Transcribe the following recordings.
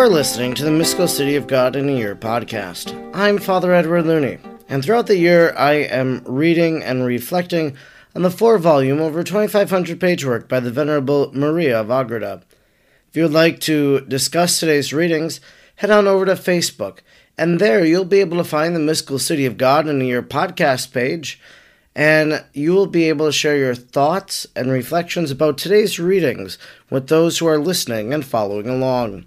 are listening to the Mystical City of God in a Year podcast. I'm Father Edward Looney, and throughout the year I am reading and reflecting on the four volume, over 2,500 page work by the Venerable Maria of Agreda. If you would like to discuss today's readings, head on over to Facebook, and there you'll be able to find the Mystical City of God in a Year podcast page, and you will be able to share your thoughts and reflections about today's readings with those who are listening and following along.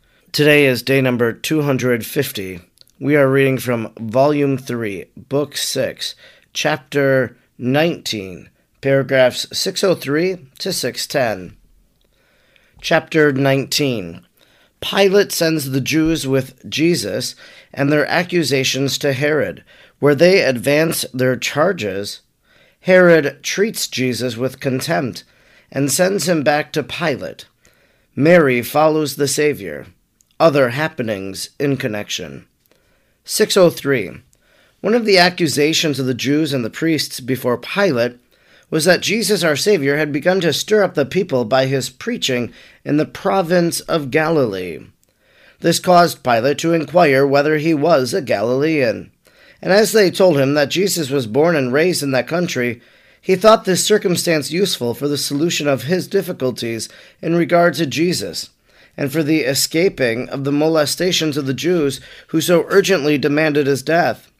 Today is day number 250. We are reading from Volume 3, Book 6, Chapter 19, paragraphs 603 to 610. Chapter 19 Pilate sends the Jews with Jesus and their accusations to Herod, where they advance their charges. Herod treats Jesus with contempt and sends him back to Pilate. Mary follows the Savior. Other happenings in connection. 603. One of the accusations of the Jews and the priests before Pilate was that Jesus our Savior had begun to stir up the people by his preaching in the province of Galilee. This caused Pilate to inquire whether he was a Galilean. And as they told him that Jesus was born and raised in that country, he thought this circumstance useful for the solution of his difficulties in regard to Jesus and for the escaping of the molestations of the Jews who so urgently demanded his death.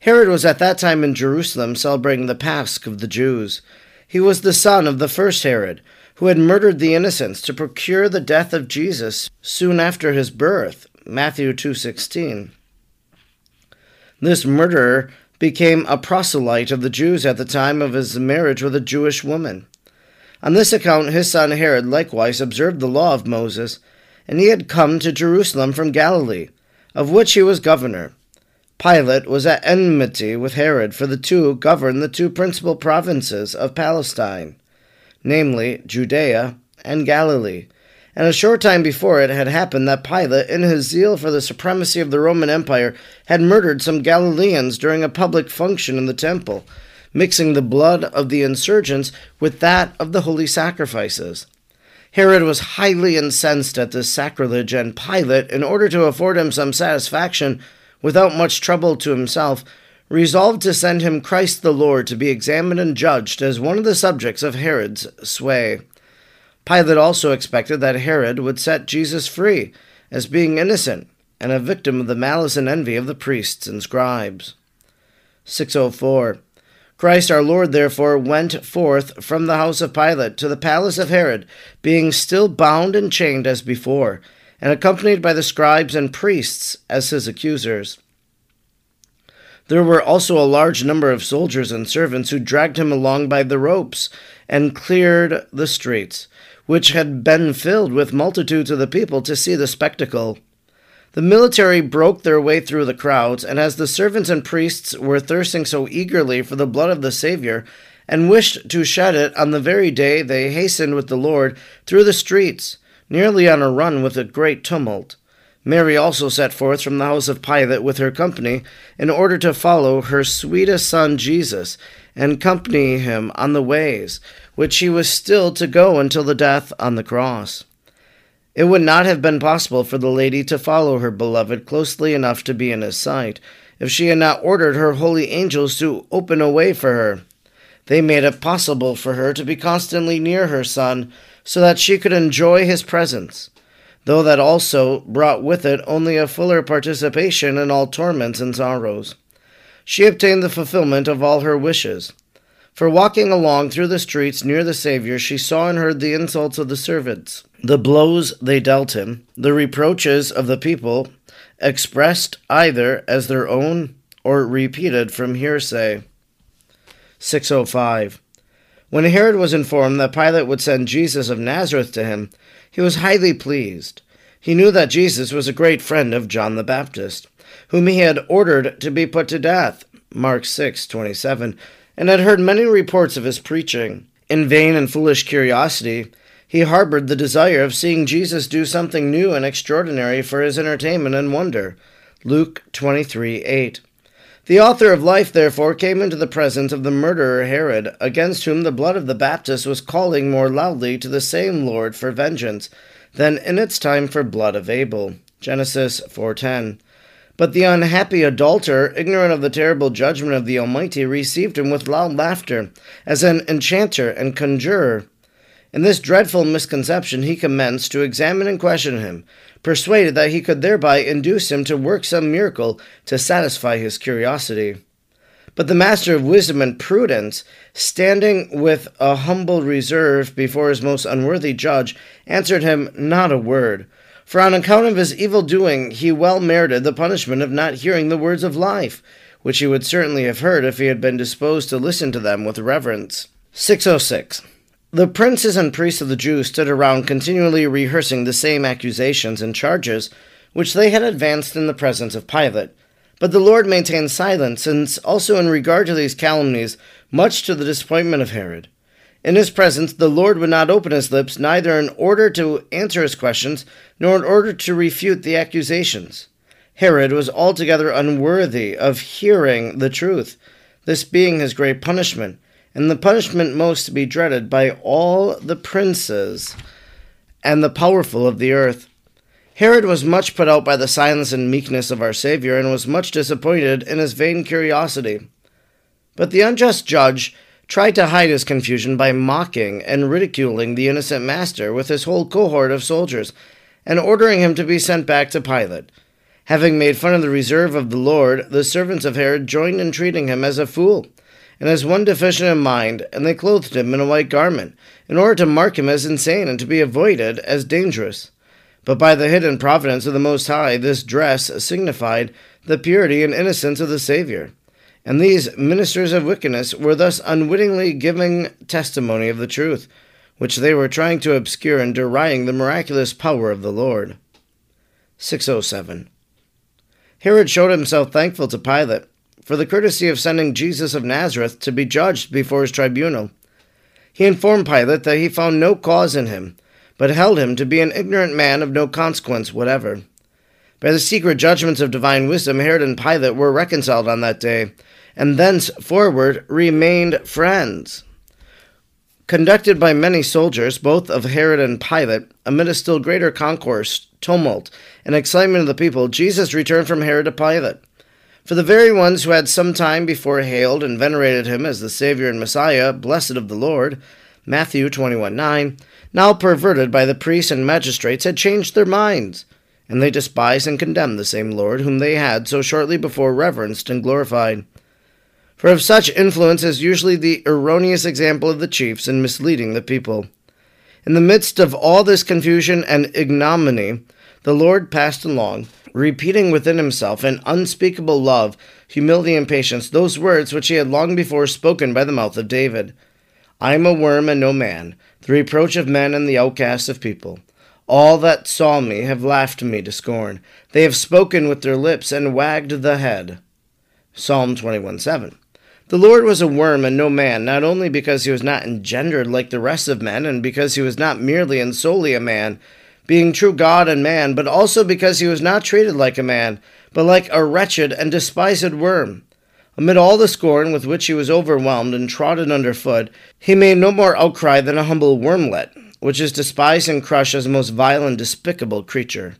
Herod was at that time in Jerusalem celebrating the Pasch of the Jews. He was the son of the first Herod, who had murdered the innocents to procure the death of Jesus soon after his birth. Matthew 2:16. This murderer became a proselyte of the Jews at the time of his marriage with a Jewish woman. On this account his son Herod likewise observed the law of Moses and he had come to Jerusalem from Galilee, of which he was governor. Pilate was at enmity with Herod, for the two governed the two principal provinces of Palestine, namely Judea and Galilee. And a short time before it had happened that Pilate, in his zeal for the supremacy of the Roman Empire, had murdered some Galileans during a public function in the temple, mixing the blood of the insurgents with that of the holy sacrifices. Herod was highly incensed at this sacrilege, and Pilate, in order to afford him some satisfaction without much trouble to himself, resolved to send him Christ the Lord to be examined and judged as one of the subjects of Herod's sway. Pilate also expected that Herod would set Jesus free, as being innocent and a victim of the malice and envy of the priests and scribes. 604. Christ our Lord therefore went forth from the house of Pilate to the palace of Herod, being still bound and chained as before, and accompanied by the scribes and priests as his accusers. There were also a large number of soldiers and servants who dragged him along by the ropes and cleared the streets, which had been filled with multitudes of the people to see the spectacle. The military broke their way through the crowds, and as the servants and priests were thirsting so eagerly for the blood of the Saviour, and wished to shed it on the very day they hastened with the Lord through the streets, nearly on a run with a great tumult. Mary also set forth from the house of Pilate with her company, in order to follow her sweetest son Jesus, and accompany him on the ways, which he was still to go until the death on the cross. It would not have been possible for the lady to follow her beloved closely enough to be in his sight, if she had not ordered her holy angels to open a way for her. They made it possible for her to be constantly near her son, so that she could enjoy his presence. though that also brought with it only a fuller participation in all torments and sorrows. She obtained the fulfillment of all her wishes. For walking along through the streets near the Saviour, she saw and heard the insults of the servants, the blows they dealt him, the reproaches of the people, expressed either as their own or repeated from hearsay. 605. When Herod was informed that Pilate would send Jesus of Nazareth to him, he was highly pleased. He knew that Jesus was a great friend of John the Baptist, whom he had ordered to be put to death, Mark 6:27, and had heard many reports of his preaching. In vain and foolish curiosity, he harbored the desire of seeing Jesus do something new and extraordinary for his entertainment and wonder. Luke 23:8. The author of life, therefore, came into the presence of the murderer Herod, against whom the blood of the Baptist was calling more loudly to the same Lord for vengeance than in its time for blood of Abel. Genesis 4:10. But the unhappy adulterer, ignorant of the terrible judgment of the Almighty, received him with loud laughter, as an enchanter and conjurer. In this dreadful misconception he commenced to examine and question him, persuaded that he could thereby induce him to work some miracle to satisfy his curiosity. But the master of wisdom and prudence, standing with a humble reserve before his most unworthy judge, answered him not a word. For on account of his evil doing, he well merited the punishment of not hearing the words of life, which he would certainly have heard if he had been disposed to listen to them with reverence. 606. The princes and priests of the Jews stood around continually rehearsing the same accusations and charges which they had advanced in the presence of Pilate. But the Lord maintained silence, since also in regard to these calumnies, much to the disappointment of Herod. In his presence, the Lord would not open his lips, neither in order to answer his questions, nor in order to refute the accusations. Herod was altogether unworthy of hearing the truth, this being his great punishment and the punishment most to be dreaded by all the princes and the powerful of the earth. Herod was much put out by the silence and meekness of our Saviour, and was much disappointed in his vain curiosity. But the unjust judge tried to hide his confusion by mocking and ridiculing the innocent master with his whole cohort of soldiers, and ordering him to be sent back to Pilate. Having made fun of the reserve of the Lord, the servants of Herod joined in treating him as a fool and as one deficient in mind, and they clothed him in a white garment, in order to mark him as insane and to be avoided as dangerous. But by the hidden providence of the Most High, this dress signified the purity and innocence of the Saviour. And these ministers of wickedness were thus unwittingly giving testimony of the truth, which they were trying to obscure in deriding the miraculous power of the Lord. 607. Herod showed himself thankful to Pilate for the courtesy of sending Jesus of Nazareth to be judged before his tribunal. He informed Pilate that he found no cause in him, but held him to be an ignorant man of no consequence whatever. By the secret judgments of divine wisdom, Herod and Pilate were reconciled on that day, and thenceforward remained friends. Conducted by many soldiers, both of Herod and Pilate, amid a still greater concourse, tumult, and excitement of the people, Jesus returned from Herod to Pilate. For the very ones who had some time before hailed and venerated him as the Saviour and Messiah, blessed of the Lord, Matthew 21 9, now perverted by the priests and magistrates, had changed their minds, and they despise and condemn the same Lord whom they had so shortly before reverenced and glorified. For of such influence is usually the erroneous example of the chiefs in misleading the people. In the midst of all this confusion and ignominy, the Lord passed along repeating within himself in unspeakable love, humility, and patience those words which he had long before spoken by the mouth of David I am a worm and no man, the reproach of men and the outcast of people. All that saw me have laughed me to scorn. They have spoken with their lips and wagged the head. Psalm 21 7. The Lord was a worm and no man, not only because he was not engendered like the rest of men, and because he was not merely and solely a man, being true God and man, but also because he was not treated like a man, but like a wretched and despised worm. Amid all the scorn with which he was overwhelmed and trodden under foot, he made no more outcry than a humble wormlet, which is despised and crushed as a most vile and despicable creature.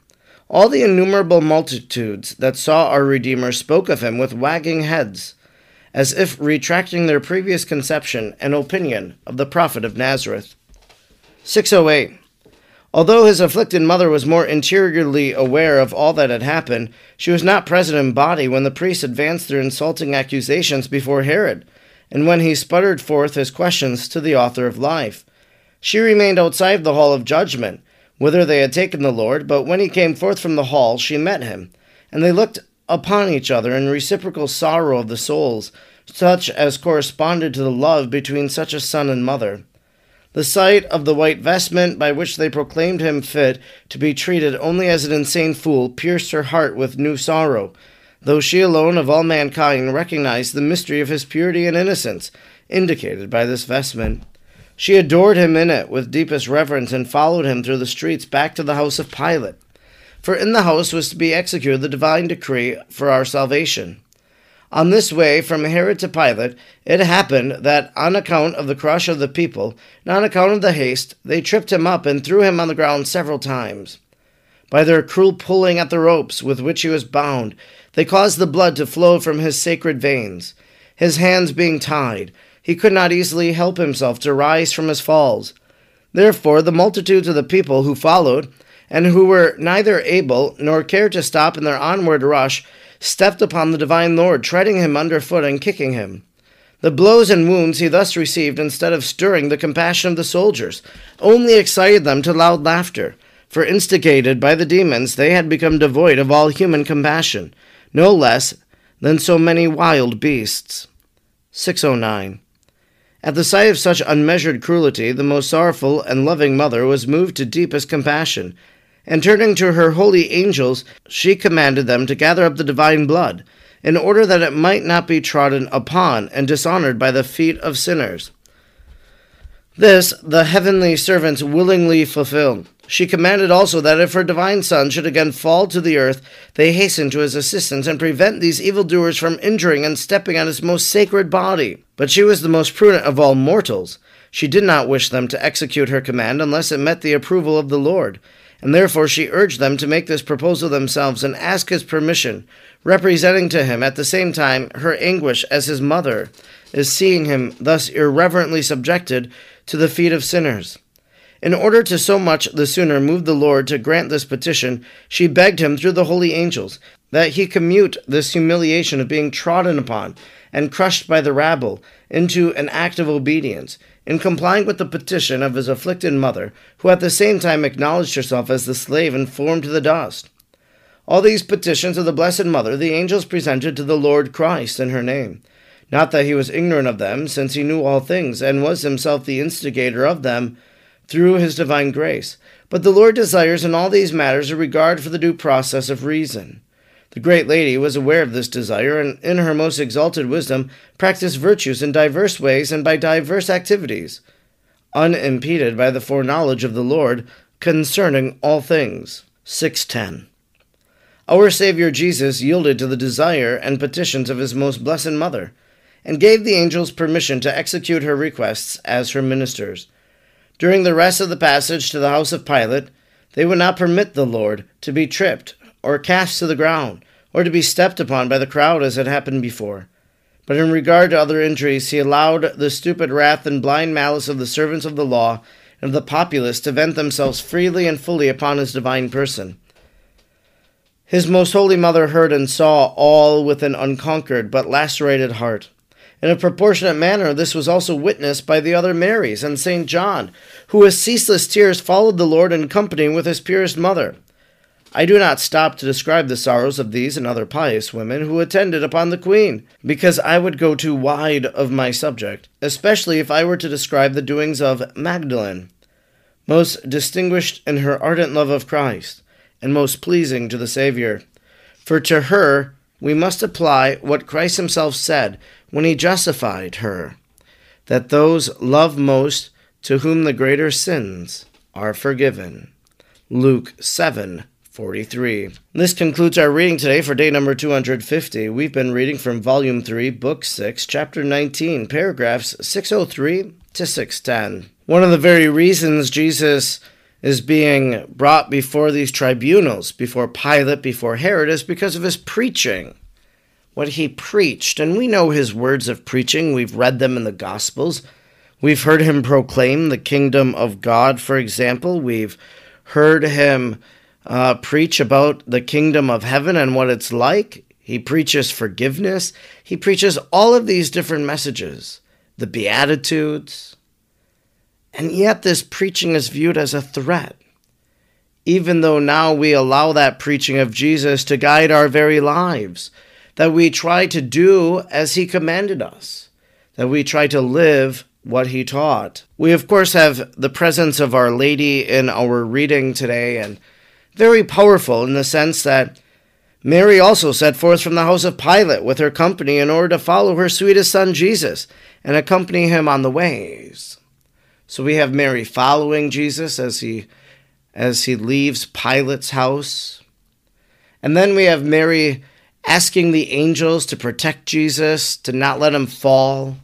All the innumerable multitudes that saw our Redeemer spoke of him with wagging heads, as if retracting their previous conception and opinion of the prophet of Nazareth. 608. Although his afflicted mother was more interiorly aware of all that had happened, she was not present in body when the priests advanced their insulting accusations before Herod, and when he sputtered forth his questions to the author of life. She remained outside the hall of judgment, whither they had taken the Lord, but when he came forth from the hall, she met him, and they looked upon each other in reciprocal sorrow of the souls, such as corresponded to the love between such a son and mother. The sight of the white vestment by which they proclaimed him fit to be treated only as an insane fool pierced her heart with new sorrow, though she alone of all mankind recognized the mystery of his purity and innocence, indicated by this vestment. She adored him in it with deepest reverence and followed him through the streets back to the house of Pilate. For in the house was to be executed the divine decree for our salvation. On this way from Herod to Pilate, it happened that on account of the crush of the people, and on account of the haste, they tripped him up and threw him on the ground several times. By their cruel pulling at the ropes with which he was bound, they caused the blood to flow from his sacred veins. His hands being tied, he could not easily help himself to rise from his falls. Therefore, the multitudes of the people who followed, and who were neither able nor cared to stop in their onward rush, stepped upon the divine Lord, treading him under foot and kicking him. The blows and wounds he thus received, instead of stirring the compassion of the soldiers, only excited them to loud laughter, for instigated by the demons, they had become devoid of all human compassion, no less than so many wild beasts. 609. At the sight of such unmeasured cruelty, the most sorrowful and loving mother was moved to deepest compassion, and turning to her holy angels, she commanded them to gather up the divine blood, in order that it might not be trodden upon and dishonored by the feet of sinners. This the heavenly servants willingly fulfilled. She commanded also that if her divine Son should again fall to the earth, they hasten to his assistance and prevent these evildoers from injuring and stepping on his most sacred body. But she was the most prudent of all mortals. She did not wish them to execute her command unless it met the approval of the Lord and therefore she urged them to make this proposal themselves and ask his permission, representing to him at the same time her anguish as his mother is seeing him thus irreverently subjected to the feet of sinners. In order to so much the sooner move the Lord to grant this petition, she begged him through the holy angels that he commute this humiliation of being trodden upon and crushed by the rabble into an act of obedience, in complying with the petition of his afflicted mother, who at the same time acknowledged herself as the slave and formed to the dust. All these petitions of the Blessed Mother the angels presented to the Lord Christ in her name. Not that he was ignorant of them, since he knew all things, and was himself the instigator of them through his divine grace. But the Lord desires in all these matters a regard for the due process of reason. The great lady was aware of this desire, and in her most exalted wisdom practiced virtues in diverse ways and by diverse activities, unimpeded by the foreknowledge of the Lord concerning all things. 610. Our Savior Jesus yielded to the desire and petitions of his most blessed Mother, and gave the angels permission to execute her requests as her ministers. During the rest of the passage to the house of Pilate, they would not permit the Lord to be tripped or cast to the ground, or to be stepped upon by the crowd as had happened before. But in regard to other injuries, he allowed the stupid wrath and blind malice of the servants of the law and of the populace to vent themselves freely and fully upon his divine person. His most holy mother heard and saw all with an unconquered but lacerated heart. In a proportionate manner, this was also witnessed by the other Marys and St. John, who with ceaseless tears followed the Lord in company with his purest mother. I do not stop to describe the sorrows of these and other pious women who attended upon the Queen, because I would go too wide of my subject, especially if I were to describe the doings of Magdalene, most distinguished in her ardent love of Christ, and most pleasing to the Saviour. For to her we must apply what Christ himself said when he justified her, that those love most to whom the greater sins are forgiven. Luke 7 43. This concludes our reading today for day number 250. We've been reading from Volume 3, Book 6, Chapter 19, paragraphs 603 to 610. One of the very reasons Jesus is being brought before these tribunals, before Pilate, before Herod, is because of his preaching. What he preached. And we know his words of preaching, we've read them in the Gospels. We've heard him proclaim the kingdom of God, for example. We've heard him uh, preach about the kingdom of heaven and what it's like. He preaches forgiveness. He preaches all of these different messages, the Beatitudes. And yet, this preaching is viewed as a threat, even though now we allow that preaching of Jesus to guide our very lives, that we try to do as he commanded us, that we try to live what he taught. We, of course, have the presence of Our Lady in our reading today, and very powerful in the sense that Mary also set forth from the house of Pilate with her company in order to follow her sweetest son Jesus and accompany him on the ways. So we have Mary following Jesus as he as he leaves Pilate's house. And then we have Mary asking the angels to protect Jesus, to not let him fall.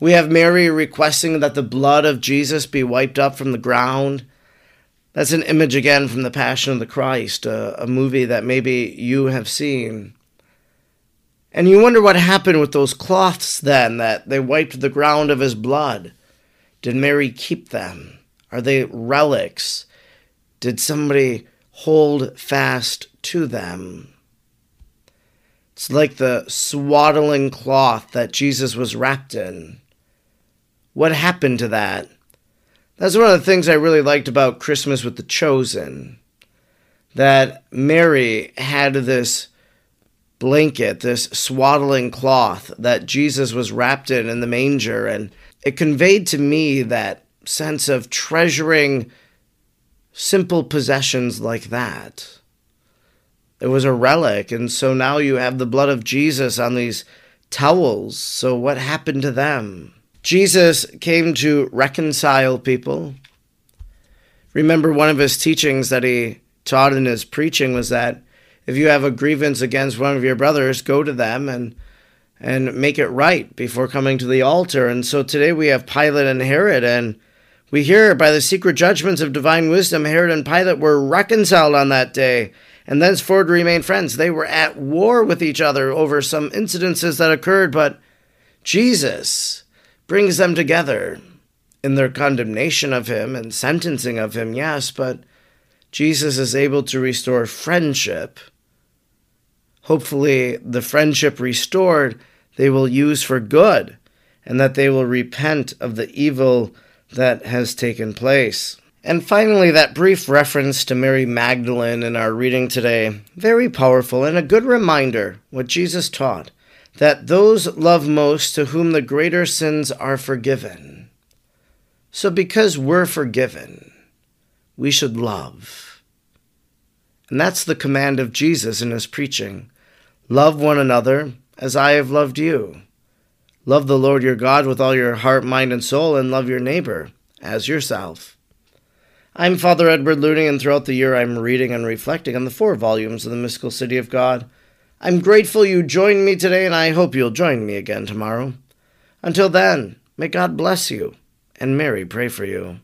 We have Mary requesting that the blood of Jesus be wiped up from the ground. That's an image again from The Passion of the Christ, a, a movie that maybe you have seen. And you wonder what happened with those cloths then, that they wiped the ground of his blood. Did Mary keep them? Are they relics? Did somebody hold fast to them? It's like the swaddling cloth that Jesus was wrapped in. What happened to that? That's one of the things I really liked about Christmas with the Chosen. That Mary had this blanket, this swaddling cloth that Jesus was wrapped in in the manger, and it conveyed to me that sense of treasuring simple possessions like that. It was a relic, and so now you have the blood of Jesus on these towels. So, what happened to them? Jesus came to reconcile people. Remember, one of his teachings that he taught in his preaching was that if you have a grievance against one of your brothers, go to them and and make it right before coming to the altar. And so today we have Pilate and Herod, and we hear by the secret judgments of divine wisdom, Herod and Pilate were reconciled on that day, and thenceforward remained friends. They were at war with each other over some incidences that occurred, but Jesus brings them together in their condemnation of him and sentencing of him, yes, but Jesus is able to restore friendship. Hopefully, the friendship restored they will use for good, and that they will repent of the evil that has taken place. And finally, that brief reference to Mary Magdalene in our reading today, very powerful and a good reminder what Jesus taught that those love most to whom the greater sins are forgiven. So, because we're forgiven, we should love. And that's the command of Jesus in his preaching love one another as I have loved you. Love the Lord your God with all your heart, mind, and soul, and love your neighbor as yourself. I'm Father Edward Looney, and throughout the year I'm reading and reflecting on the four volumes of the Mystical City of God I'm grateful you joined me today, and I hope you'll join me again tomorrow. Until then, may God bless you, and Mary pray for you.